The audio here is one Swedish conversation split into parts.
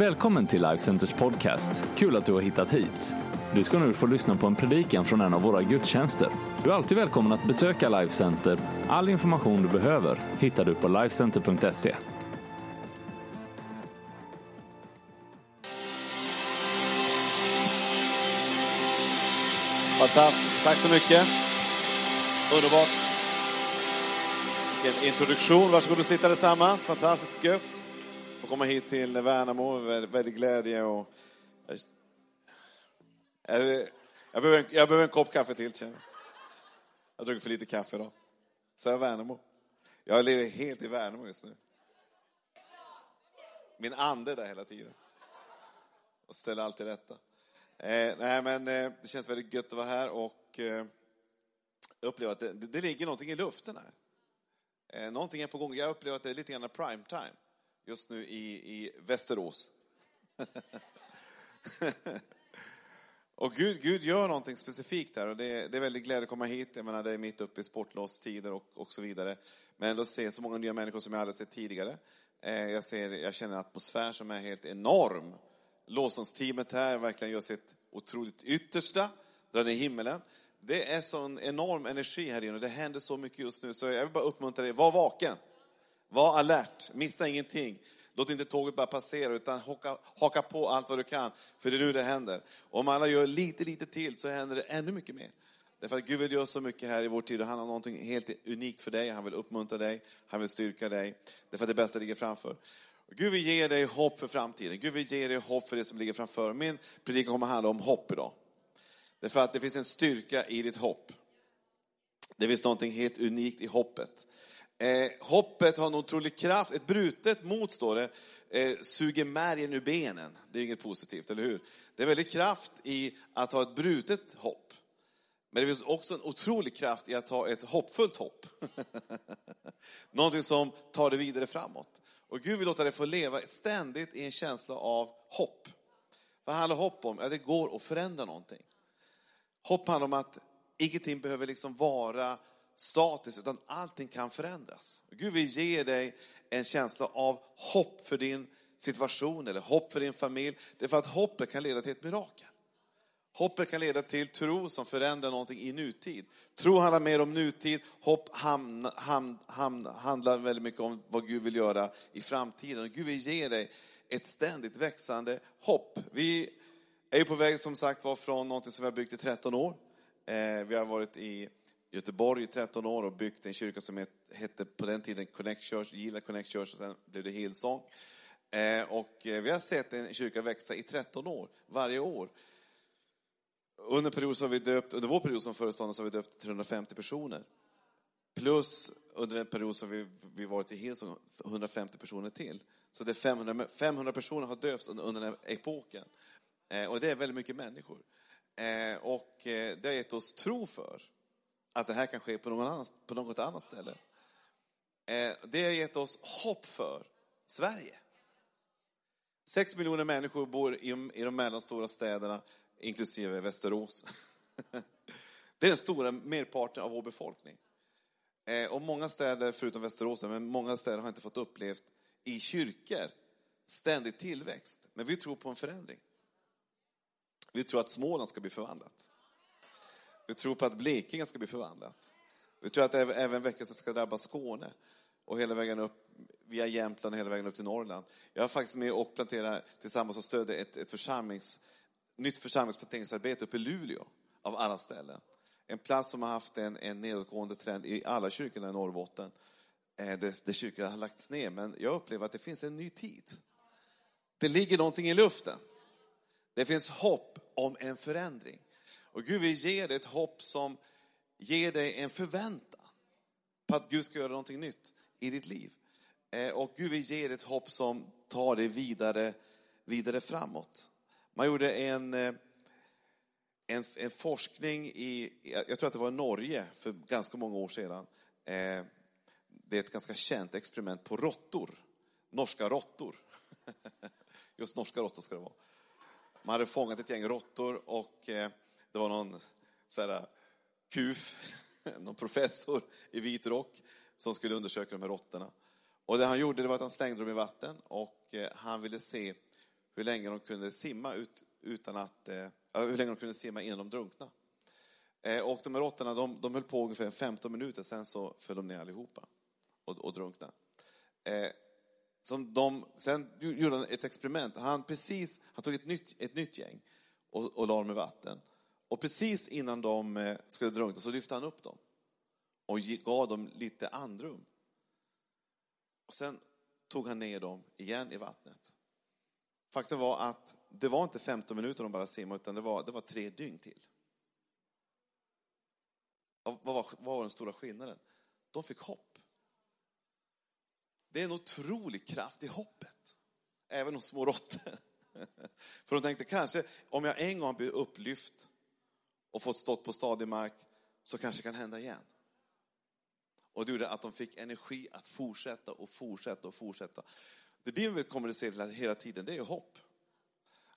Välkommen till Life Centers podcast. Kul att du har hittat hit. Du ska nu få lyssna på en predikan från en av våra gudstjänster. Du är alltid välkommen att besöka Life Center. All information du behöver hittar du på lifecenter.se. Fantastiskt. Tack så mycket. Underbart. Vilken introduktion. Varsågod och sitta tillsammans. Fantastiskt gött. Komma hit till Värnamo. Väldigt, glädje och... Jag, jag, behöver en, jag behöver en kopp kaffe till, känner jag. Jag har druckit för lite kaffe idag. Så är jag Värnamo. Jag lever helt i Värnamo just nu. Min ande är där hela tiden. Och ställer allt till rätta. Eh, nej, men eh, det känns väldigt gött att vara här och eh, jag upplever att det, det, ligger någonting i luften här. Eh, någonting är på gång. Jag upplever att det är lite grann prime time just nu i, i Västerås. och Gud, Gud gör någonting specifikt här och det, det är väldigt glädje att komma hit. Jag menar, det är mitt uppe i sportlovstider och, och så vidare. Men ändå se så många nya människor som jag aldrig sett tidigare. Eh, jag, ser, jag känner en atmosfär som är helt enorm lovsångsteamet här verkligen gör sitt otroligt yttersta, drar ner himmelen. Det är sån enorm energi här inne och det händer så mycket just nu. Så jag vill bara uppmuntra dig, var vaken. Var alert, missa ingenting. Låt inte tåget bara passera, utan haka, haka på allt vad du kan. För det är nu det händer. Om alla gör lite, lite till så händer det ännu mycket mer. Därför att Gud vill göra så mycket här i vår tid och han har någonting helt unikt för dig. Han vill uppmuntra dig, han vill styrka dig. Därför att det bästa ligger framför. Gud vill ge dig hopp för framtiden. Gud vill ge dig hopp för det som ligger framför. Min predikan kommer att handla om hopp idag. Därför att det finns en styrka i ditt hopp. Det finns någonting helt unikt i hoppet. Eh, hoppet har en otrolig kraft. Ett brutet mot, står det, eh, suger märgen ur benen. Det är inget positivt, eller hur? Det är väldigt kraft i att ha ett brutet hopp. Men det finns också en otrolig kraft i att ha ett hoppfullt hopp. Någonting som tar det vidare framåt. Och Gud vill låta dig få leva ständigt i en känsla av hopp. Vad handlar hopp om? Ja, det går att förändra någonting. Hopp handlar om att ingenting behöver liksom vara statiskt, utan allting kan förändras. Gud vill ge dig en känsla av hopp för din situation eller hopp för din familj. Det är för att hoppet kan leda till ett mirakel. Hoppet kan leda till tro som förändrar någonting i nutid. Tro handlar mer om nutid, hopp hamna, ham, ham, handlar väldigt mycket om vad Gud vill göra i framtiden. Och Gud vill ge dig ett ständigt växande hopp. Vi är på väg som sagt var från någonting som vi har byggt i 13 år. Eh, vi har varit i Göteborg i 13 år och byggt en kyrka som hette på den tiden Connect Church, Gila Connect Church och sen blev det Hillsong. Eh, och eh, vi har sett en kyrka växa i 13 år, varje år. Under, period så har vi döpt, under vår period som föreståndare så har vi döpt 350 personer. Plus under en period som vi, vi varit i Hillsong 150 personer till. Så det är 500, 500 personer har döpts under, under den här epoken. Eh, och det är väldigt mycket människor. Och det har gett oss tro för att det här kan ske på, någon annan, på något annat ställe. Eh, det har gett oss hopp för Sverige. Sex miljoner människor bor i, de mellanstora städerna inklusive Västerås. Det är den stora merparten av vår befolkning. Eh, och många städer, förutom Västerås, men många städer har inte fått upplevt i kyrkor ständig tillväxt. Men vi tror på en förändring. Vi tror att Småland ska bli förvandlat. Vi tror på att Blekinge ska bli förvandlat. Vi tror att även väckelsen ska drabba Skåne och hela vägen upp via Jämtland och hela vägen upp till Norrland. Jag har faktiskt med och planterar tillsammans och stödjer ett, ett församlings nytt församlingsplanteringsarbete uppe i Luleå, av alla ställen. En plats som har haft en, en nedåtgående trend i alla kyrkorna i Norrbotten. Eh, där, där kyrkorna har lagts ner, men jag upplever att det finns en ny tid. Det ligger någonting i luften. Det finns hopp om en förändring. Och Gud vill ge dig ett hopp som ger dig en förväntan på att Gud ska göra någonting nytt i ditt liv. Eh, och Gud vill ge dig ett hopp som tar dig vidare, vidare framåt. Man gjorde en, eh, en, en, forskning i, jag tror att det var i Norge för ganska många år sedan. Eh, det är ett ganska känt experiment på råttor, norska råttor. Just norska råttor ska det vara. Man hade fångat ett gäng råttor och det var någon så här, kuf, någon professor i vit rock som skulle undersöka de här råttorna. Och det han gjorde det var att han slängde dem i vatten och eh, han ville se hur länge de kunde simma ut, utan att, eh, hur länge de kunde simma innan de drunknade. Eh, och de här råttorna, de, de höll på ungefär 15 minuter, sen så föll de ner allihopa och, och drunknade. Eh, som de, sen gjorde han ett experiment. Han, precis, han tog ett nytt, ett nytt gäng och, och la dem i vatten. Och precis innan de eh, skulle drunkna så lyfte han upp dem och gav dem lite andrum. Och sen tog han ner dem igen i vattnet. Faktum var att det var inte 15 minuter de bara simmade, utan det var, det var tre dygn till. Vad var, vad var den stora skillnaden? De fick hopp. Det är en otrolig kraft i hoppet, även hos små råttor. För de tänkte kanske, om jag en gång blir upplyft och fått stått på stadig mark, så kanske det kan hända igen. Och det gjorde att de fick energi att fortsätta och fortsätta och fortsätta. Det Bibeln vill kommunicera hela tiden, det är hopp.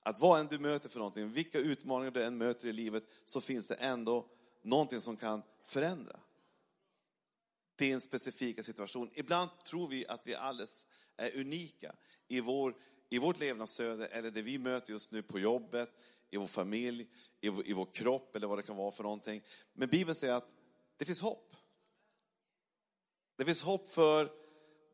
Att vad än du möter för någonting, vilka utmaningar du än möter i livet, så finns det ändå någonting som kan förändra din specifika situation. Ibland tror vi att vi alldeles är unika i, vår, i vårt levnadsöde eller det vi möter just nu på jobbet, i vår familj, i vår, i vår kropp eller vad det kan vara för någonting. Men Bibeln säger att det finns hopp. Det finns hopp för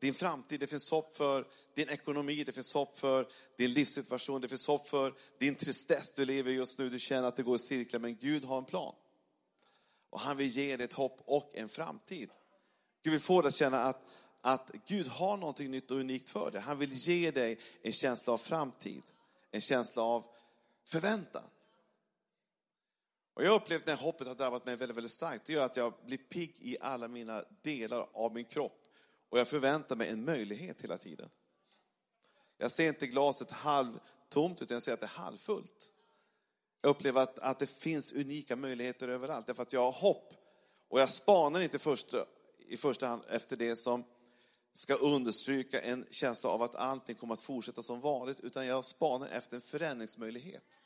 din framtid, det finns hopp för din ekonomi, det finns hopp för din livssituation, det finns hopp för din tristess du lever just nu. Du känner att det går i cirklar, men Gud har en plan. Och han vill ge dig ett hopp och en framtid. Gud vill få dig att känna att, att Gud har någonting nytt och unikt för dig. Han vill ge dig en känsla av framtid, en känsla av förväntan. Och jag har upplevt när hoppet har drabbat mig väldigt, väldigt starkt, det gör att jag blir pigg i alla mina delar av min kropp. Och jag förväntar mig en möjlighet hela tiden. Jag ser inte glaset halvtomt, utan jag ser att det är halvfullt. Jag upplever att, att det finns unika möjligheter överallt, därför att jag har hopp. Och jag spanar inte först, i första hand efter det som ska understryka en känsla av att allting kommer att fortsätta som vanligt, utan jag spanar efter en förändringsmöjlighet.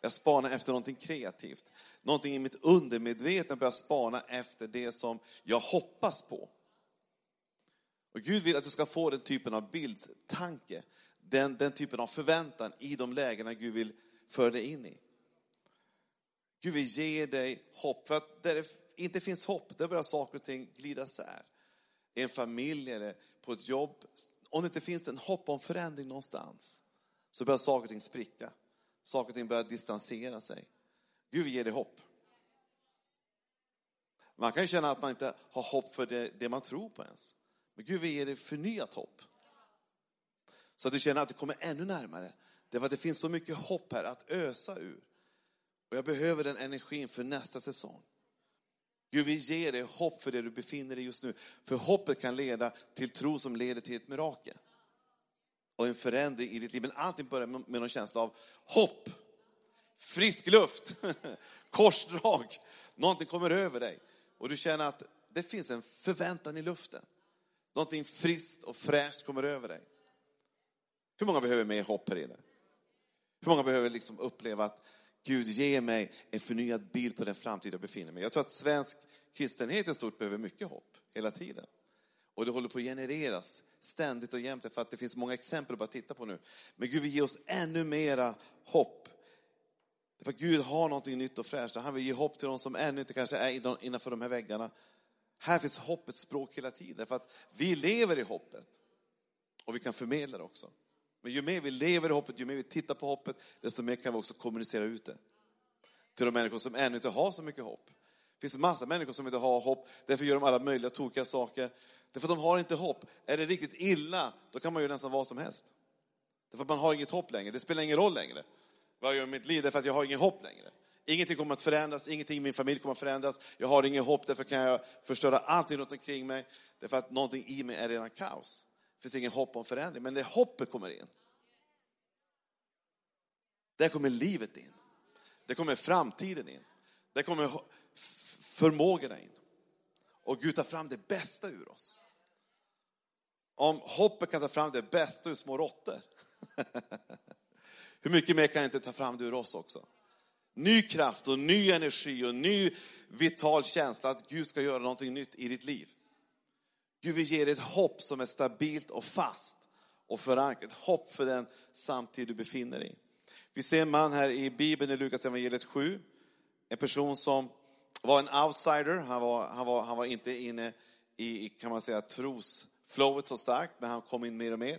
Jag spanar efter någonting kreativt. Någonting i mitt undermedvetna börjar spana efter det som jag hoppas på. Och Gud vill att du ska få den typen av bildtanke, den, den typen av förväntan i de lägena Gud vill föra dig in i. Gud vill ge dig hopp, för att där det inte finns hopp, där börjar saker och ting glida isär. I en familj eller på ett jobb, om det inte finns en hopp om förändring någonstans, så börjar saker och ting spricka. Saker och ting börjar distansera sig. Gud ger dig hopp. Man kan ju känna att man inte har hopp för det, det man tror på ens. Men Gud vill ge dig förnyat hopp. Så att du känner att du kommer ännu närmare. Det att det finns så mycket hopp här att ösa ur. Och jag behöver den energin för nästa säsong. Gud vill ge dig hopp för det du befinner dig just nu. För hoppet kan leda till tro som leder till ett mirakel. Och en förändring i ditt liv. Men allting börjar med någon känsla av hopp. Frisk luft, korsdrag. Någonting kommer över dig. Och du känner att det finns en förväntan i luften. Någonting friskt och fräscht kommer över dig. Hur många behöver mer hopp här inne? Hur många behöver liksom uppleva att Gud ger mig en förnyad bild på den framtid jag befinner mig i? Jag tror att svensk kristenhet i stort behöver mycket hopp hela tiden. Och det håller på att genereras ständigt och jämt för att det finns många exempel att titta på nu. Men Gud vill ge oss ännu mera hopp. För Gud har någonting nytt och fräscht. Han vill ge hopp till de som ännu inte kanske är innanför de här väggarna. Här finns hoppets språk hela tiden, för att vi lever i hoppet. Och vi kan förmedla det också. Men ju mer vi lever i hoppet, ju mer vi tittar på hoppet, desto mer kan vi också kommunicera ut det. Till de människor som ännu inte har så mycket hopp. Det finns en massa människor som inte har hopp, därför gör de alla möjliga tokiga saker. Därför att de har inte hopp. Är det riktigt illa, då kan man göra nästan vad som helst. Därför att man har inget hopp längre, det spelar ingen roll längre. Vad jag gör i mitt liv, därför att jag har inget hopp längre. Ingenting kommer att förändras, ingenting i min familj kommer att förändras. Jag har inget hopp, därför kan jag förstöra allting runt omkring mig. Därför att någonting i mig är redan kaos. Det finns ingen hopp om förändring, men när hoppet kommer in, där kommer livet in. Där kommer framtiden in. Där kommer förmågorna in. Och Gud tar fram det bästa ur oss. Om hoppet kan ta fram det bästa ur små råttor, hur mycket mer kan inte ta fram det ur oss också? Ny kraft och ny energi och ny vital känsla att Gud ska göra någonting nytt i ditt liv. Gud vill ge dig ett hopp som är stabilt och fast och förankrat. ett hopp för den samtid du befinner dig i. Vi ser en man här i Bibeln i Lukas evangeliet 7, en person som var en outsider, han var, han var, han var inte inne i, kan man säga, trosflowet så starkt, men han kom in mer och mer.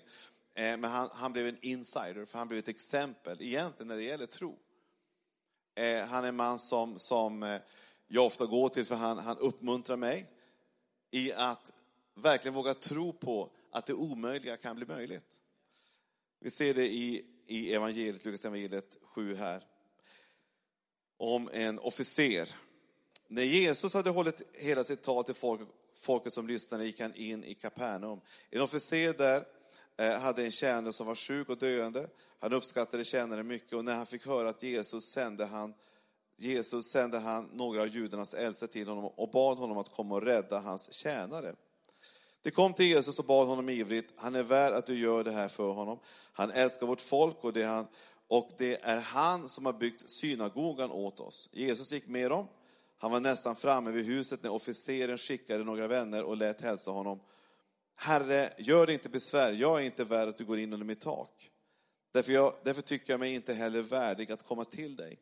Eh, men han, han blev en insider, för han blev ett exempel egentligen när det gäller tro. Eh, han är en man som, som eh, jag ofta går till, för han, han uppmuntrar mig i att verkligen våga tro på att det omöjliga kan bli möjligt. Vi ser det i, i evangeliet, Lukas evangeliet 7 här. Om en officer. När Jesus hade hållit hela sitt tal till folk, folket som lyssnade gick han in i Kapernaum. En officer där eh, hade en tjänare som var sjuk och döende. Han uppskattade tjänaren mycket och när han fick höra att Jesus sände han Jesus sände han några av judarnas äldste till honom och bad honom att komma och rädda hans tjänare. De kom till Jesus och bad honom ivrigt, han är värd att du gör det här för honom. Han älskar vårt folk och det, han, och det är han som har byggt synagogan åt oss. Jesus gick med dem. Han var nästan framme vid huset när officeren skickade några vänner och lät hälsa honom. Herre, gör det inte besvär, jag är inte värd att du går in under mitt tak. Därför, jag, därför tycker jag mig inte heller värdig att komma till dig.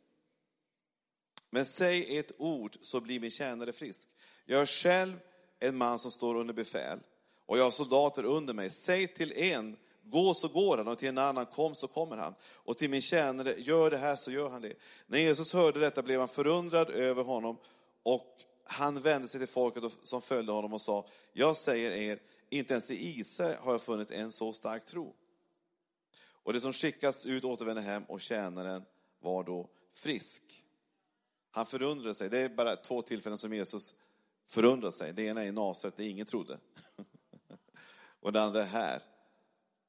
Men säg ett ord så blir min tjänare frisk. Jag är själv en man som står under befäl och jag har soldater under mig. Säg till en, gå så går han och till en annan, kom så kommer han. Och till min tjänare, gör det här så gör han det. När Jesus hörde detta blev han förundrad över honom och han vände sig till folket som följde honom och sa, jag säger er, inte ens i Israel har jag funnit en så stark tro. Och det som skickas ut återvände hem och tjänaren var då frisk. Han förundrade sig. Det är bara två tillfällen som Jesus förundrar sig. Det ena är i Nasaret, där ingen trodde. Och det andra är här.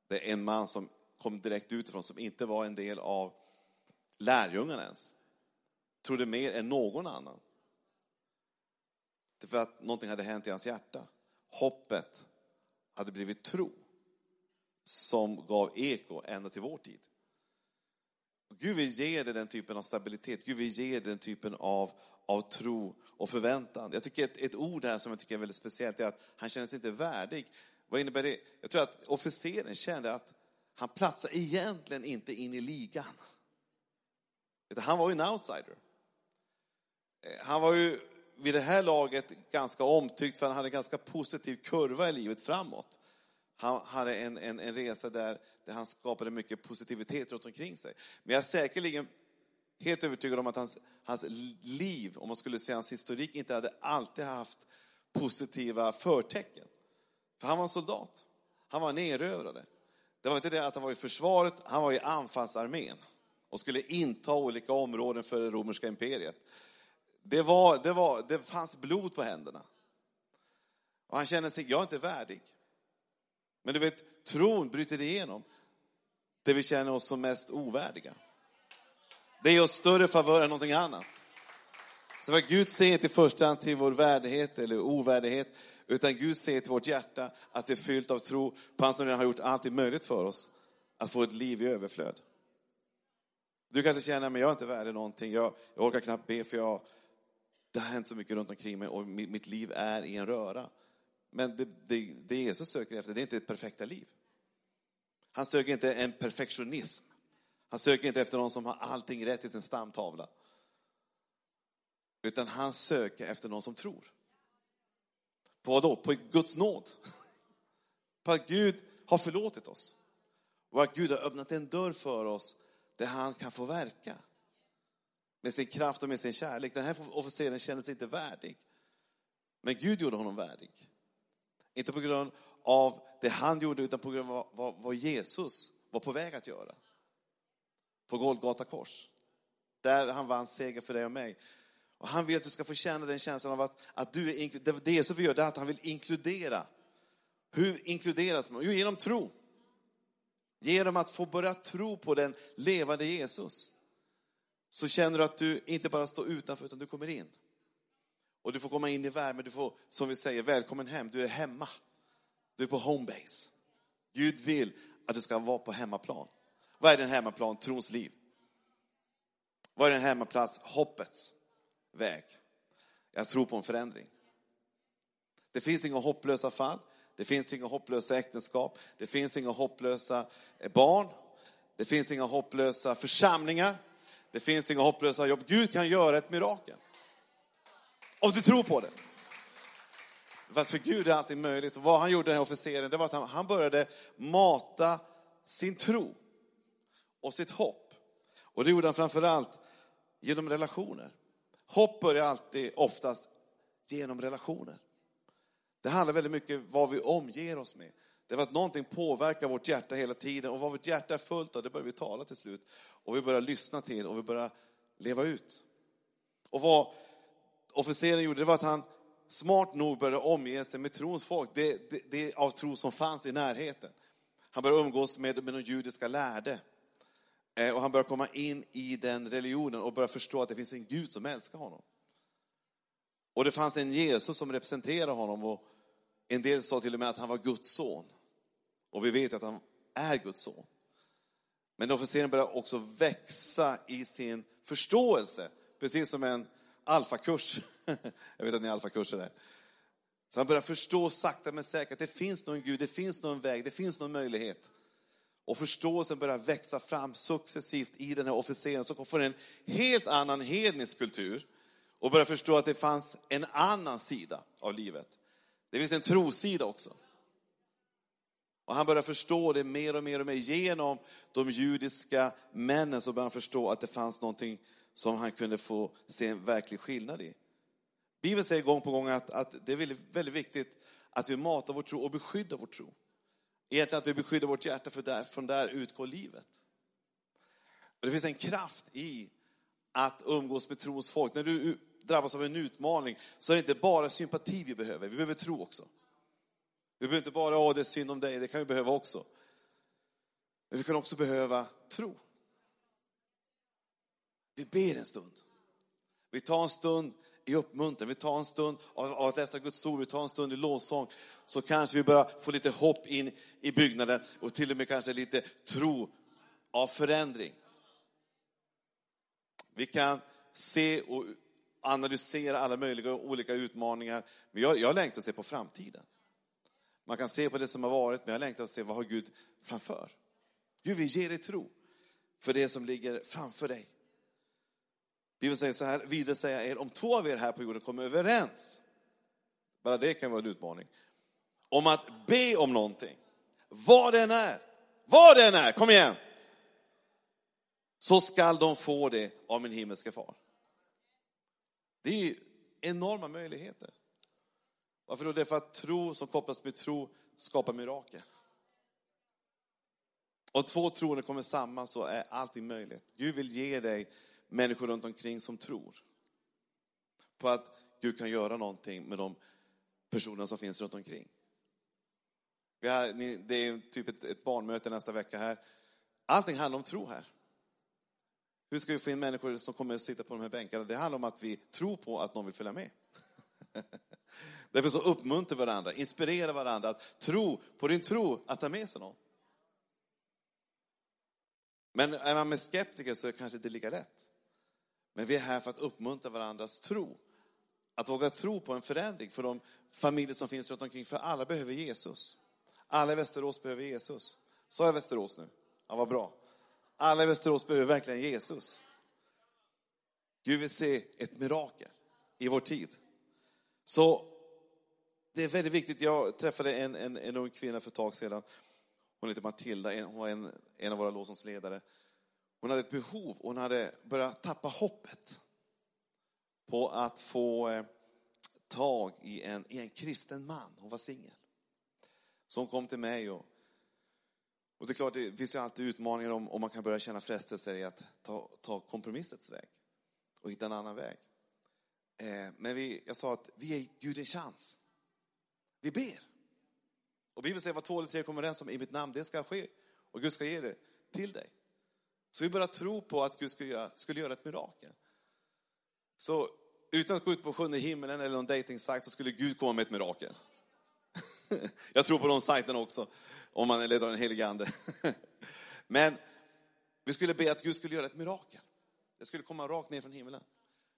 Det är en man som kom direkt utifrån, som inte var en del av lärjungarna ens. Trodde mer än någon annan. För att någonting hade hänt i hans hjärta. Hoppet hade blivit tro. Som gav eko ända till vår tid. Gud vill ge dig den typen av stabilitet. Gud vill ge dig den typen av, av tro och förväntan. Jag tycker ett, ett ord här som jag tycker är väldigt speciellt är att han känner sig inte värdig. Vad innebär det? Jag tror att officeren kände att han platsar egentligen inte in i ligan. Han var ju en outsider. Eh, han var ju vid det här laget ganska omtyckt för han hade en ganska positiv kurva i livet framåt. Han hade en, en, en resa där, där han skapade mycket positivitet runt omkring sig. Men jag är säkerligen helt övertygad om att hans, hans liv, om man skulle säga hans historik, inte hade alltid haft positiva förtecken. För han var en soldat. Han var en erövrare. Det var inte det att han var i försvaret, han var i anfallsarmén och skulle inta olika områden för det romerska imperiet. Det, var, det, var, det fanns blod på händerna. Och han kände sig, jag är inte värdig. Men du vet, tron bryter igenom det vi känner oss som mest ovärdiga. Det ger oss större favör än någonting annat. Så vad Gud ser inte i första hand till vår värdighet eller ovärdighet, utan Gud ser till vårt hjärta att det är fyllt av tro på han som redan har gjort allt möjligt för oss att få ett liv i överflöd. Du kanske känner, men jag är inte värd någonting, jag, jag orkar knappt be för jag, det har hänt så mycket runt omkring mig och mitt, mitt liv är i en röra. Men det, det, det Jesus söker efter, det är inte ett perfekta liv. Han söker inte en perfektionism. Han söker inte efter någon som har allting rätt i sin stamtavla. Utan han söker efter någon som tror. På vad då? På Guds nåd. På att Gud har förlåtit oss. Och att Gud har öppnat en dörr för oss där han kan få verka. Med sin kraft och med sin kärlek. Den här officeren kände sig inte värdig. Men Gud gjorde honom värdig. Inte på grund av det han gjorde, utan på grund av vad, vad Jesus var på väg att göra. På Golgata kors. Där han vann seger för dig och mig. Och han vill att du ska få känna den känslan av att, att du är inkluderad. Det Jesus vill göra, är att han vill inkludera. Hur inkluderas man? Jo, genom tro. Genom att få börja tro på den levande Jesus. Så känner du att du inte bara står utanför, utan du kommer in. Och du får komma in i värmen, du får, som vi säger, välkommen hem. Du är hemma. Du är på homebase. Gud vill att du ska vara på hemmaplan. Vad är din hemmaplan? Trons liv. Vad är din hemmaplats? Hoppets väg. Jag tror på en förändring. Det finns inga hopplösa fall. Det finns inga hopplösa äktenskap. Det finns inga hopplösa eh, barn. Det finns inga hopplösa församlingar. Det finns inga hopplösa jobb. Gud kan göra ett mirakel. Om du tror på det. Fast för Gud är allting möjligt. Och vad han gjorde den här officeren, det var att han, han började mata sin tro och sitt hopp. Och det gjorde han framförallt genom relationer. Hopp börjar alltid, oftast, genom relationer. Det handlar väldigt mycket om vad vi omger oss med. Det är att någonting påverkar vårt hjärta hela tiden och vad vårt hjärta är fullt av, det börjar vi tala till slut. Och vi börjar lyssna till och vi börjar leva ut. Och vad officeren gjorde, det var att han smart nog började omge sig med trons folk, det, det, det av tro som fanns i närheten. Han började umgås med, med de judiska lärde. Eh, och han börjar komma in i den religionen och börjar förstå att det finns en Gud som älskar honom. Och det fanns en Jesus som representerar honom och en del sa till och med att han var Guds son. Och vi vet att han är Guds son. Men officeren börjar också växa i sin förståelse, precis som en alfakurs. Jag vet att ni är alfakurser där. Så han börjar förstå sakta men säkert att det finns någon Gud, det finns någon väg, det finns någon möjlighet. Och förståelsen börjar växa fram successivt i den här officeren som får en helt annan hednisk kultur och börjar förstå att det fanns en annan sida av livet. Det finns en trosida också. Och han börjar förstå det mer och mer och mer genom de judiska männen så börjar han förstå att det fanns någonting som han kunde få se en verklig skillnad i. Bibeln säger gång på gång att, att det är väldigt, väldigt viktigt att vi matar vår tro och beskyddar vår tro. Egentligen att vi beskyddar vårt hjärta för där, från där utgår livet. Och det finns en kraft i att umgås med trons folk. När du drabbas av en utmaning så är det inte bara sympati vi behöver, vi behöver tro också. Vi behöver inte bara, åh det är synd om dig, det kan vi behöva också. Men vi kan också behöva tro. Vi ber en stund. Vi tar en stund i uppmuntran, vi tar en stund av, att läsa Guds ord, vi tar en stund i lovsång. Så kanske vi börjar få lite hopp in i byggnaden och till och med kanske lite tro av förändring. Vi kan se och analysera alla möjliga olika utmaningar. Men jag, jag längtar att se på framtiden. Man kan se på det som har varit, men jag längtar att se vad har Gud framför. Gud vill ge dig tro för det som ligger framför dig. Bibeln säger så här, vidare säger jag er, om två av er här på jorden kommer överens, bara det kan vara en utmaning, om att be om någonting, vad det än är, vad det än är, kom igen, så skall de få det av min himmelske far. Det är ju enorma möjligheter. Varför då? Det är för att tro som kopplas med tro skapar mirakel. Och två troende kommer samman så är allting möjligt. Gud vill ge dig människor runt omkring som tror på att Gud kan göra någonting med de personer som finns runt omkring. Vi har, det är typ ett, ett barnmöte nästa vecka här. Allting handlar om tro här. Hur ska vi få in människor som kommer att sitta på de här bänkarna? Det handlar om att vi tror på att någon vill följa med. Därför så uppmuntrar varandra, inspirerar varandra att tro på din tro att ta med sig någon. Men är man med skeptiker så är det kanske inte lika lätt. Men vi är här för att uppmuntra varandras tro. Att våga tro på en förändring för de familjer som finns runt omkring. För alla behöver Jesus. Alla i Västerås behöver Jesus. Sa jag Västerås nu? Ja, vad bra. Alla i Västerås behöver verkligen Jesus. Gud vill se ett mirakel i vår tid. Så det är väldigt viktigt. Jag träffade en, en, en ung kvinna för ett tag sedan. Hon heter Matilda, hon var en, en av våra lovsångsledare. Hon hade ett behov, hon hade börjat tappa hoppet på att få eh, tag i en, i en kristen man. Hon var singel. Så hon kom till mig och, och det är klart, det finns ju alltid utmaningar om, om man kan börja känna frestelser i att ta, ta kompromissets väg och hitta en annan väg. Eh, men vi, jag sa att vi ger Gud en chans. Vi ber. Och Bibeln säger vad två eller tre kommer överens om i mitt namn, det ska ske. Och Gud ska ge det till dig. Så vi börjar tro på att Gud skulle göra, skulle göra ett mirakel. Så utan att gå ut på sjunde himmelen eller någon dejtingsajt så skulle Gud komma med ett mirakel. Jag tror på de sajterna också, om man är ledd av den helige Ande. Men vi skulle be att Gud skulle göra ett mirakel. Det skulle komma rakt ner från himlen.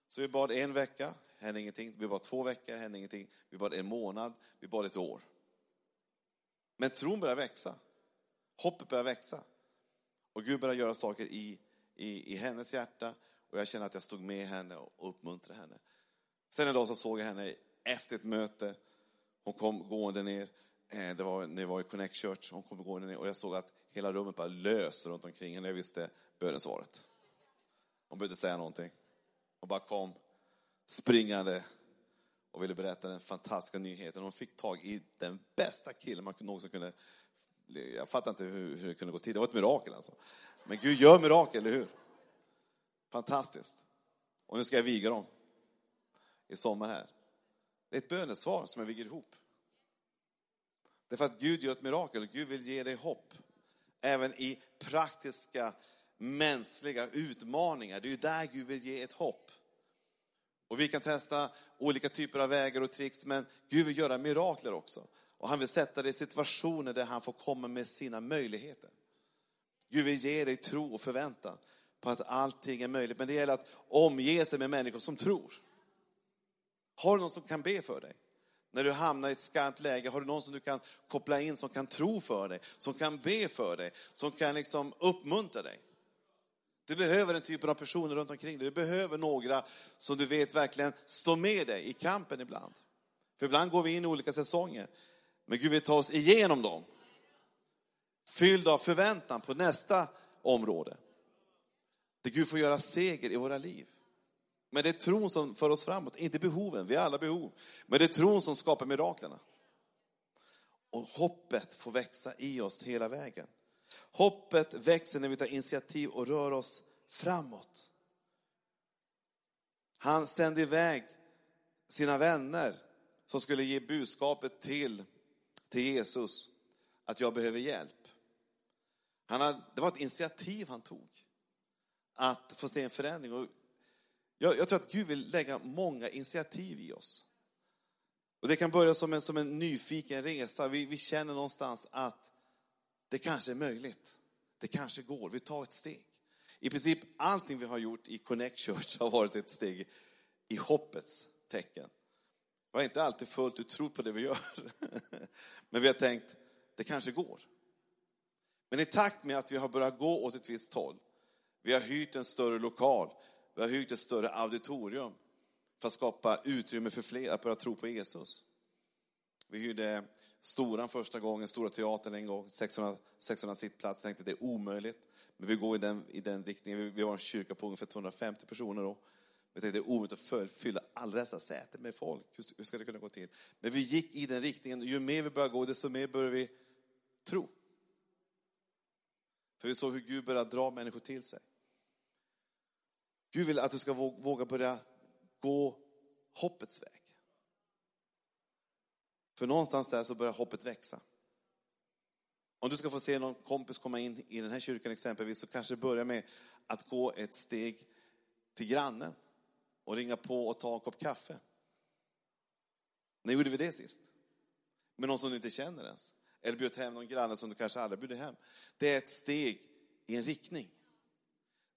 Så vi bad en vecka, hände ingenting. Vi bad två veckor, hände ingenting. Vi bad en månad, vi bad ett år. Men tron börjar växa. Hoppet börjar växa. Och Gud börjar göra saker i, i, i hennes hjärta. Och jag känner att jag stod med henne och uppmuntrade henne. Sen en dag så såg jag henne efter ett möte. Hon kom gående ner. Eh, det var när jag var i Connect Church. Hon kom gående ner och jag såg att hela rummet bara lös runt omkring henne. Jag visste bönesvaret. Hon behövde säga någonting. Hon bara kom springande och ville berätta den fantastiska nyheten. Hon fick tag i den bästa killen man någonsin kunde... Jag fattar inte hur, hur det kunde gå till. Det var ett mirakel alltså. Men Gud gör mirakel, eller hur? Fantastiskt. Och nu ska jag viga dem i sommar här. Det är ett bönesvar som jag viger ihop. Därför att Gud gör ett mirakel. Gud vill ge dig hopp. Även i praktiska, mänskliga utmaningar. Det är ju där Gud vill ge ett hopp. Och vi kan testa olika typer av vägar och tricks, men Gud vill göra mirakler också. Och han vill sätta dig i situationer där han får komma med sina möjligheter. Gud vill ge dig tro och förväntan på att allting är möjligt. Men det gäller att omge sig med människor som tror. Har du någon som kan be för dig? När du hamnar i ett skarpt läge, har du någon som du kan koppla in som kan tro för dig, som kan be för dig, som kan liksom uppmuntra dig? Du behöver den typen av personer runt omkring dig. Du behöver några som du vet verkligen står med dig i kampen ibland. För ibland går vi in i olika säsonger, men Gud vill ta oss igenom dem. Fylld av förväntan på nästa område. Där Gud får göra seger i våra liv. Men det är tron som för oss framåt, inte behoven. Vi har alla behov. Men det är tron som skapar miraklerna. Och hoppet får växa i oss hela vägen. Hoppet växer när vi tar initiativ och rör oss framåt. Han sände iväg sina vänner som skulle ge budskapet till, till Jesus att jag behöver hjälp. Han hade, det var ett initiativ han tog att få se en förändring. Och jag, jag tror att Gud vill lägga många initiativ i oss. Och Det kan börja som en, som en nyfiken resa. Vi, vi känner någonstans att det kanske är möjligt. Det kanske går. Vi tar ett steg. I princip allting vi har gjort i Connect Church har varit ett steg i hoppets tecken. Vi har inte alltid fullt ut trott på det vi gör. Men vi har tänkt, det kanske går. Men i takt med att vi har börjat gå åt ett visst håll, vi har hyrt en större lokal, vi har hyrt ett större auditorium för att skapa utrymme för fler att börja tro på Jesus. Vi hyrde Storan första gången, Stora Teatern en gång, 600, 600 sittplats. tänkte det är omöjligt. Men vi går i den, i den riktningen. Vi, har en kyrka på ungefär 250 personer då. Vi tänkte det är omöjligt att fylla alla dessa säten med folk. Hur, hur ska det kunna gå till? Men vi gick i den riktningen. Ju mer vi började gå, desto mer började vi tro. För vi såg hur Gud började dra människor till sig. Gud vill att du ska våga börja gå hoppets väg. För någonstans där så börjar hoppet växa. Om du ska få se någon kompis komma in i den här kyrkan exempelvis så kanske det börjar med att gå ett steg till grannen och ringa på och ta en kopp kaffe. När gjorde vi det sist? Med någon som du inte känner ens. Eller bjöd hem någon granne som du kanske aldrig bjudit hem. Det är ett steg i en riktning.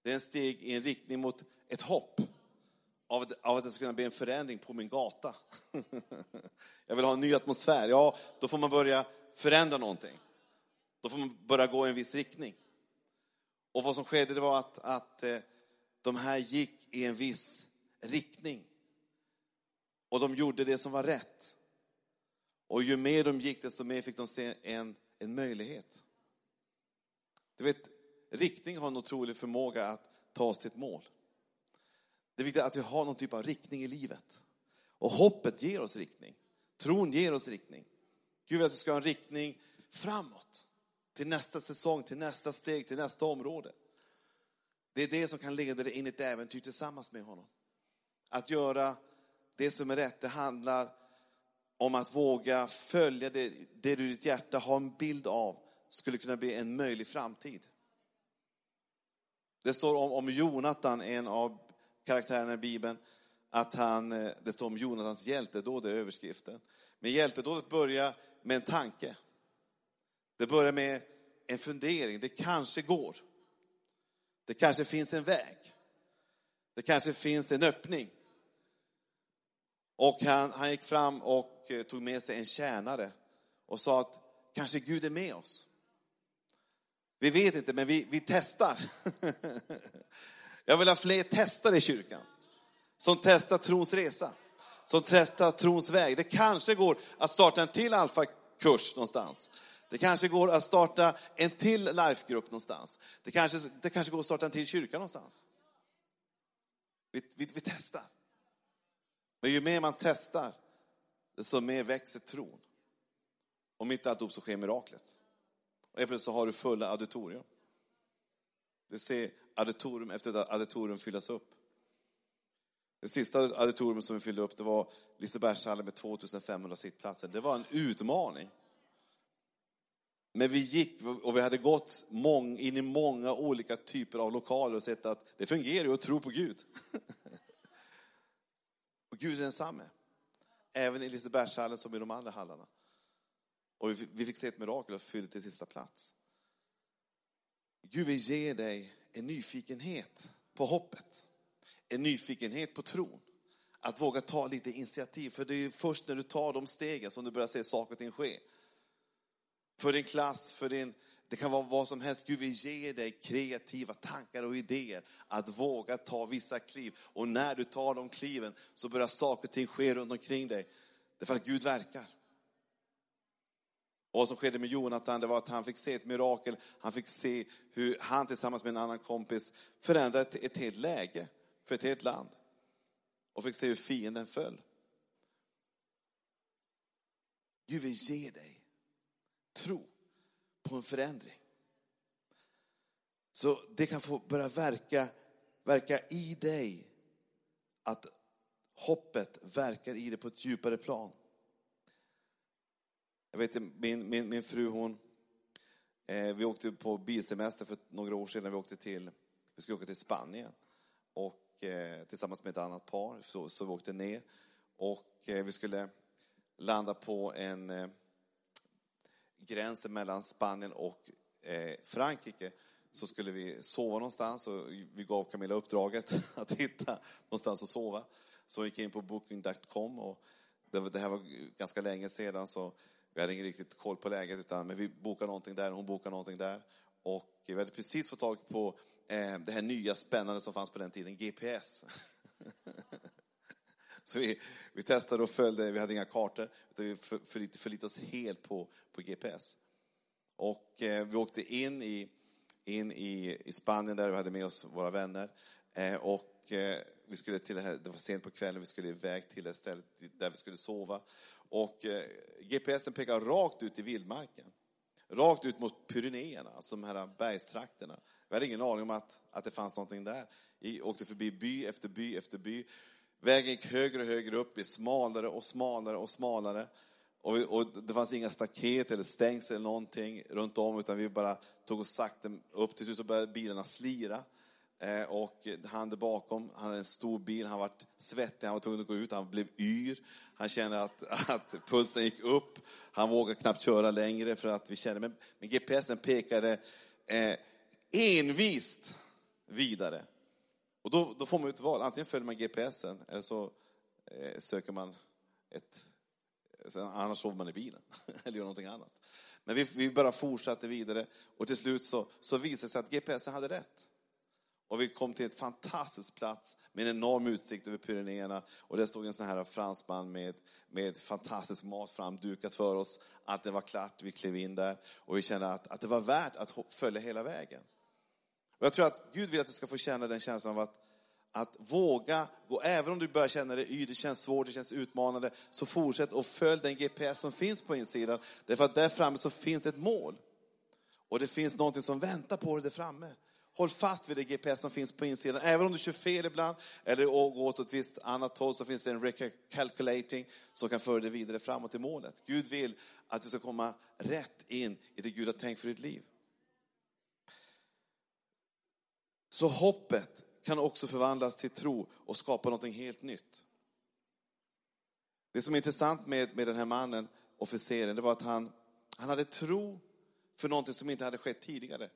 Det är en steg i en riktning mot ett hopp av att, av att det ska kunna bli en förändring på min gata. Jag vill ha en ny atmosfär. Ja, då får man börja förändra någonting. Då får man börja gå i en viss riktning. Och vad som skedde det var att, att eh, de här gick i en viss riktning. Och de gjorde det som var rätt. Och ju mer de gick, desto mer fick de se en, en möjlighet. Du vet, riktning har en otrolig förmåga att ta oss till ett mål. Det är viktigt att vi har någon typ av riktning i livet. Och hoppet ger oss riktning. Tron ger oss riktning. Gud vill att vi ska ha en riktning framåt. Till nästa säsong, till nästa steg, till nästa område. Det är det som kan leda dig in i ett äventyr tillsammans med honom. Att göra det som är rätt, det handlar om att våga följa det, det du i ditt hjärta har en bild av skulle kunna bli en möjlig framtid. Det står om, om Jonatan, en av karaktärerna i Bibeln, att han, eh, det står om Jonatans hjältedåd i överskriften. Men hjältedådet börjar med en tanke. Det börjar med en fundering. Det kanske går. Det kanske finns en väg. Det kanske finns en öppning. Och han, han gick fram och eh, tog med sig en tjänare och sa att kanske Gud är med oss. Vi vet inte, men vi, vi testar. Jag vill ha fler testare i kyrkan. Som testar trons resa. Som testar trons väg. Det kanske går att starta en till alfakurs någonstans. Det kanske går att starta en till lifegrupp någonstans. Det kanske, det kanske går att starta en till kyrka någonstans. Vi, vi, vi testar. Men ju mer man testar, desto mer växer tron. Om inte alltihop så sker miraklet. Och plötsligt så har du fulla auditorium. Du ser auditorium efter auditorium fyllas upp. Det sista auditorium som vi fyllde upp det var Lisebergshallen med 2500 sittplatser. Det var en utmaning. Men vi gick och vi hade gått mång, in i många olika typer av lokaler och sett att det fungerar ju att tro på Gud. och Gud är densamme. Även i Lisebergshallen som i de andra hallarna. Och vi fick se ett mirakel och fyllde till sista plats. Gud vill ge dig en nyfikenhet på hoppet. En nyfikenhet på tron. Att våga ta lite initiativ, för det är först när du tar de stegen som du börjar se saker och ting ske. För din klass, för din, det kan vara vad som helst. Gud vill ge dig kreativa tankar och idéer. Att våga ta vissa kliv. Och när du tar de kliven så börjar saker och ting ske runt omkring dig. Därför att Gud verkar. Och vad som skedde med Jonathan det var att han fick se ett mirakel. Han fick se hur han tillsammans med en annan kompis förändrade ett, ett helt läge för ett helt land. Och fick se hur fienden föll. Gud vill ge dig tro på en förändring. Så det kan få börja verka, verka i dig. Att hoppet verkar i dig på ett djupare plan. Jag vet min, min, min fru hon, eh, vi åkte på bilsemester för några år sedan. Vi åkte till, vi skulle åka till Spanien. Och eh, tillsammans med ett annat par så, så vi åkte ner. Och eh, vi skulle landa på en eh, gräns mellan Spanien och eh, Frankrike så skulle vi sova någonstans och vi gav Camilla uppdraget att hitta någonstans att sova. Så vi gick in på booking.com och det, här var ganska länge sedan så vi hade ingen riktigt koll på läget utan men vi bokade någonting där, hon bokade någonting där. Och vi hade precis fått tag på eh, det här nya spännande som fanns på den tiden, GPS. Så vi, vi testade och följde, vi hade inga kartor, utan vi förlitade oss helt på, på GPS. Och eh, vi åkte in i, in i, i Spanien där vi hade med oss våra vänner. Eh, och Eh, vi skulle till det, här, det var sent på kvällen, vi skulle iväg till det stället där vi skulle sova. Och eh, GPSen pekar rakt ut i vildmarken. Rakt ut mot Pyrenéerna, alltså de här bergstrakterna. Vi hade ingen aning om att, att det fanns någonting där. Vi åkte förbi by efter by efter by. Vägen gick högre och högre upp, blev smalare och smalare och smalare. Och, vi, och, det fanns inga staket eller stängsel eller någonting runt om, utan vi bara tog oss sakta upp. Till slut så började bilarna slira. Eh, och han där bakom, han hade en stor bil, han var svettig, han var tvungen att gå ut, han blev yr. Han kände att, att pulsen gick upp. Han vågade knappt köra längre för att vi kände, men, men GPSen pekade eh, envist vidare. Och då, då får man ett val, antingen följer man GPSen eller så eh, söker man ett, annars sover man i bilen eller gör någonting annat. Men vi, vi bara fortsatte vidare och till slut så, så visade det sig att GPSen hade rätt. Och vi kom till ett fantastisk plats med en enorm utsikt över Pyrenéerna. Och där stod en sån här fransman med, med fantastisk mat framdukat för oss. Att det var klart, vi klev in där och vi kände att, att det var värt att följa hela vägen. Och jag tror att Gud vill att du ska få känna den känslan av att, att våga gå, även om du börjar känna det y, det känns svårt, det känns utmanande, så fortsätt och följ den GPS som finns på insidan. Därför att där framme så finns ett mål. Och det finns någonting som väntar på dig där framme. Håll fast vid det GPS som finns på insidan. Även om du kör fel ibland eller går åt ett visst annat håll så finns det en recalculating som kan föra dig vidare framåt till målet. Gud vill att du ska komma rätt in i det Gud har tänkt för ditt liv. Så hoppet kan också förvandlas till tro och skapa något helt nytt. Det som är intressant med, med den här mannen, officeren, det var att han, han hade tro för någonting som inte hade skett tidigare.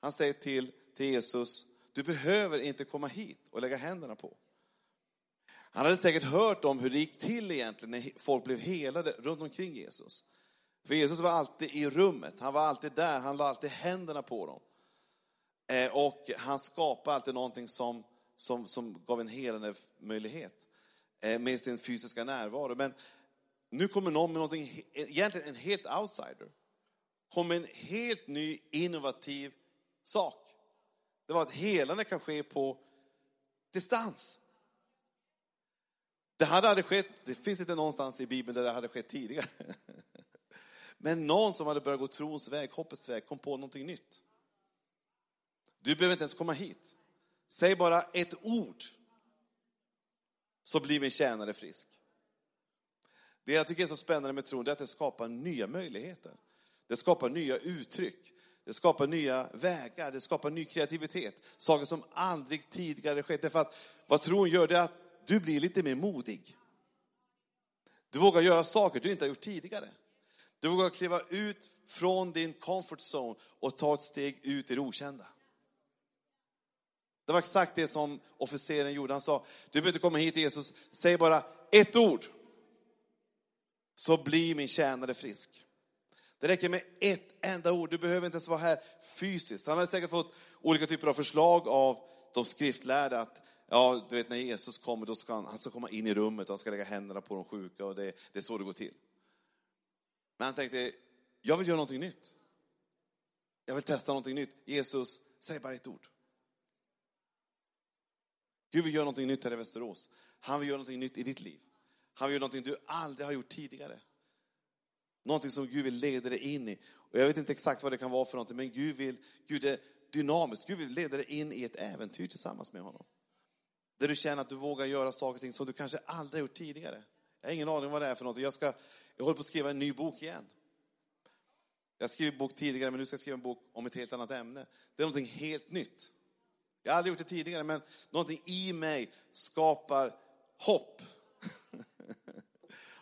Han säger till, till Jesus, du behöver inte komma hit och lägga händerna på. Han hade säkert hört om hur det gick till egentligen när folk blev helade runt omkring Jesus. För Jesus var alltid i rummet, han var alltid där, han la alltid händerna på dem. Eh, och han skapade alltid någonting som, som, som gav en helande möjlighet eh, med sin fysiska närvaro. Men nu kommer någon med någonting, egentligen en helt outsider. Kommer en helt ny innovativ sak. Det var att helande kan ske på distans. Det hade aldrig skett, det finns inte någonstans i Bibeln där det hade skett tidigare. Men någon som hade börjat gå trons väg, hoppets väg, kom på någonting nytt. Du behöver inte ens komma hit. Säg bara ett ord, så blir min tjänare frisk. Det jag tycker är så spännande med tron, är att det skapar nya möjligheter. Det skapar nya uttryck. Det skapar nya vägar, det skapar ny kreativitet. Saker som aldrig tidigare skett. Därför att vad tron gör, det är att du blir lite mer modig. Du vågar göra saker du inte har gjort tidigare. Du vågar kliva ut från din comfort zone och ta ett steg ut i det okända. Det var exakt det som officeren gjorde. Han sa, du behöver inte komma hit Jesus, säg bara ett ord. Så blir min tjänare frisk. Det räcker med ett enda ord, du behöver inte ens vara här fysiskt. Han hade säkert fått olika typer av förslag av de skriftlärda. Att, ja, du vet när Jesus kommer, då ska han, han ska komma in i rummet och han ska lägga händerna på de sjuka och det, det är så det går till. Men han tänkte, jag vill göra någonting nytt. Jag vill testa någonting nytt. Jesus, säg bara ett ord. Gud vill göra någonting nytt här i Västerås. Han vill göra någonting nytt i ditt liv. Han vill göra någonting du aldrig har gjort tidigare. Någonting som Gud vill leda dig in i. Och jag vet inte exakt vad det kan vara för någonting, men Gud, vill, Gud är dynamisk. Gud vill leda dig in i ett äventyr tillsammans med honom. Där du känner att du vågar göra saker och ting som du kanske aldrig gjort tidigare. Jag har ingen aning vad det är för någonting. Jag, ska, jag håller på att skriva en ny bok igen. Jag har skrivit bok tidigare, men nu ska jag skriva en bok om ett helt annat ämne. Det är någonting helt nytt. Jag har aldrig gjort det tidigare, men någonting i mig skapar hopp.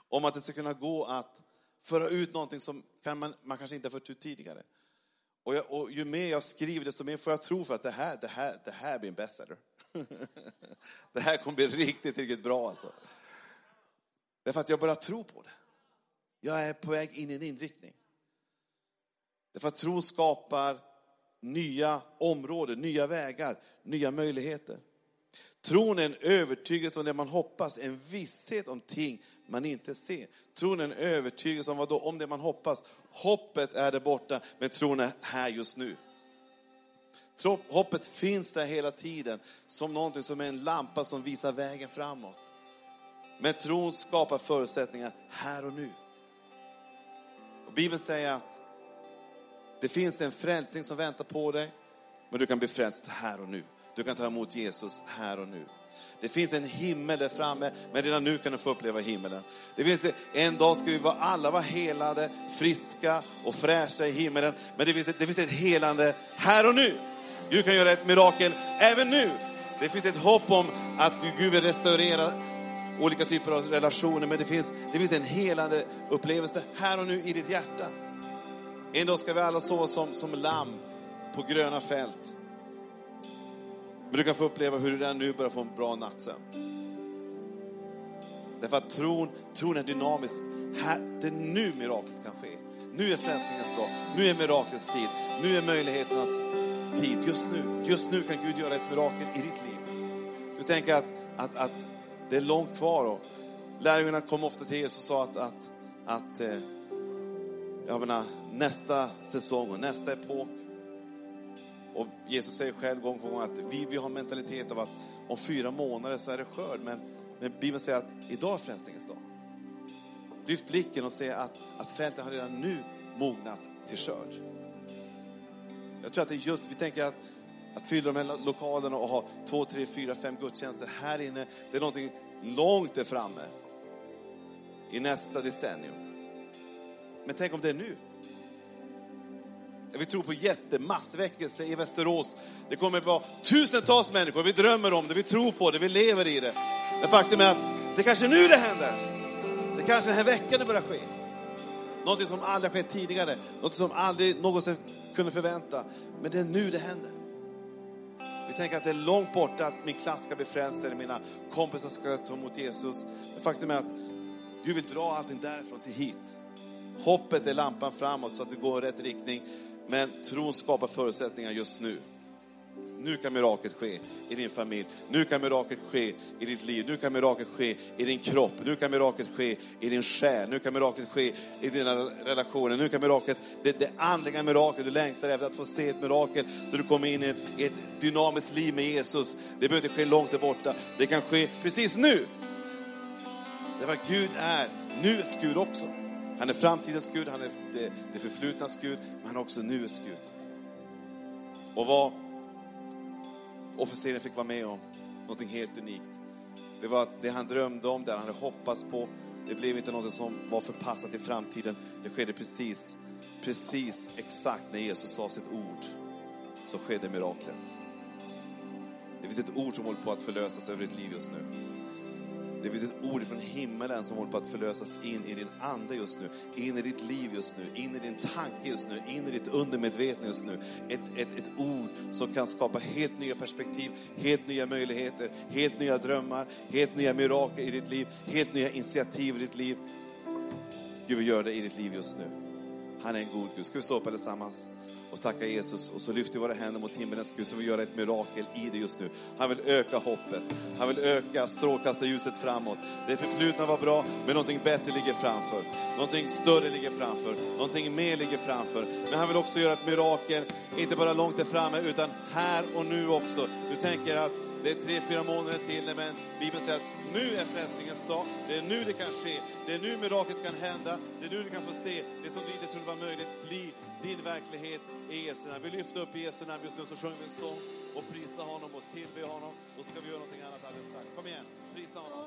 om att det ska kunna gå att föra ut någonting som kan man, man kanske inte har fört ut tidigare. Och, jag, och, ju mer jag skriver, desto mer får jag tro för att det här, det här, det här blir en bestseller. det här kommer bli riktigt, riktigt bra alltså. Därför att jag börjar tro på det. Jag är på väg in i en inriktning. Därför att tro skapar nya områden, nya vägar, nya möjligheter. Tron är en övertygelse om det man hoppas, en visshet om ting man inte ser. Tron är en övertygelse om, vad då? om det man hoppas. Hoppet är där borta, men tron är här just nu. Hoppet finns där hela tiden, som någonting som är en lampa som visar vägen framåt. Men tron skapar förutsättningar här och nu. Och Bibeln säger att det finns en frälsning som väntar på dig, men du kan bli frälst här och nu. Du kan ta emot Jesus här och nu. Det finns en himmel där framme, men redan nu kan du få uppleva himmelen. Det finns, en dag ska vi vara, alla vara helade, friska och fräscha i himmelen. Men det finns, ett, det finns ett helande här och nu. Gud kan göra ett mirakel även nu. Det finns ett hopp om att Gud vill restaurera olika typer av relationer, men det finns, det finns en helande upplevelse här och nu i ditt hjärta. En dag ska vi alla sova som, som lamm på gröna fält. Men du kan få uppleva hur du redan nu börjar få en bra nattsömn. Därför att tron, tron är dynamisk. Här, det är nu miraklet kan ske. Nu är frälsningens dag. Nu är miraklets tid. Nu är möjligheternas tid. Just nu. Just nu kan Gud göra ett mirakel i ditt liv. Du tänker att, att, att det är långt kvar. Och lärjungarna kom ofta till Jesus och sa att, att, att eh, jag menar, nästa säsong och nästa epok och Jesus säger själv gång på gång att vi, vi har mentalitet av att om fyra månader så är det skörd. Men, men Bibeln säger att idag är frälsningens dag. Lyft blicken och se att, att fältet har redan nu mognat till skörd. Jag tror att det är just, vi tänker att, att fylla de här lokalerna och ha två, tre, fyra, fem gudstjänster här inne, det är någonting långt där framme. I nästa decennium. Men tänk om det är nu. Vi tror på jättemassväckelse i Västerås. Det kommer att vara tusentals människor. Vi drömmer om det, vi tror på det, vi lever i det. Men faktum är att det kanske är nu det händer. Det kanske den här veckan det börjar ske. Någonting som aldrig har skett tidigare. Någonting som aldrig någonsin kunde förvänta. Men det är nu det händer. Vi tänker att det är långt borta att min klass ska bli frälst eller mina kompisar ska ta emot Jesus. Men faktum är att Gud vill dra allting därifrån till hit. Hoppet är lampan framåt så att du går i rätt riktning. Men tron skapar förutsättningar just nu. Nu kan miraklet ske i din familj. Nu kan miraklet ske i ditt liv. Nu kan miraklet ske i din kropp. Nu kan miraklet ske i din själ. Nu kan miraklet ske i dina relationer. Nu kan miraklet, det, det andliga mirakel du längtar efter, att få se ett mirakel där du kommer in i ett, ett dynamiskt liv med Jesus. Det behöver inte ske långt där borta. Det kan ske precis nu. Därför att Gud är nuets Gud också. Han är framtidens Gud, han är det, det förflutnas Gud, men han är också nuets Gud. Och vad officeren fick vara med om, någonting helt unikt. Det var att det han drömde om, det han hade hoppats på, det blev inte något som var förpassat till framtiden. Det skedde precis, precis exakt när Jesus sa sitt ord, så skedde miraklet. Det finns ett ord som håller på att förlösas över ditt liv just nu. Det finns ett ord från himmelen som håller på att förlösas in i din ande just nu, in i ditt liv just nu, in i din tanke just nu, in i ditt undermedvetna just nu. Ett, ett, ett ord som kan skapa helt nya perspektiv, helt nya möjligheter, helt nya drömmar, helt nya mirakel i ditt liv, helt nya initiativ i ditt liv. Gud vill göra det i ditt liv just nu. Han är en god Gud. Ska vi stå upp allesammans? Och tacka Jesus och så lyfter vi våra händer mot himmelens Gud som vill göra ett mirakel i det just nu. Han vill öka hoppet. Han vill öka strålkastarljuset framåt. Det förflutna var bra, men någonting bättre ligger framför. Någonting större ligger framför. Någonting mer ligger framför. Men han vill också göra ett mirakel, inte bara långt där framme, utan här och nu också. Du tänker att det är tre, fyra månader till, men Bibeln säger att nu är frälsningens dag. Det är nu det kan ske. Det är nu miraklet kan hända. Det är nu du kan få se det som du inte trodde var möjligt bli din verklighet i Jesu namn. Vi lyfter upp Jesu namn just nu så sjunger vi en sång och prisar honom och tillber honom. Och så ska vi göra någonting annat alldeles strax. Kom igen, prisa honom.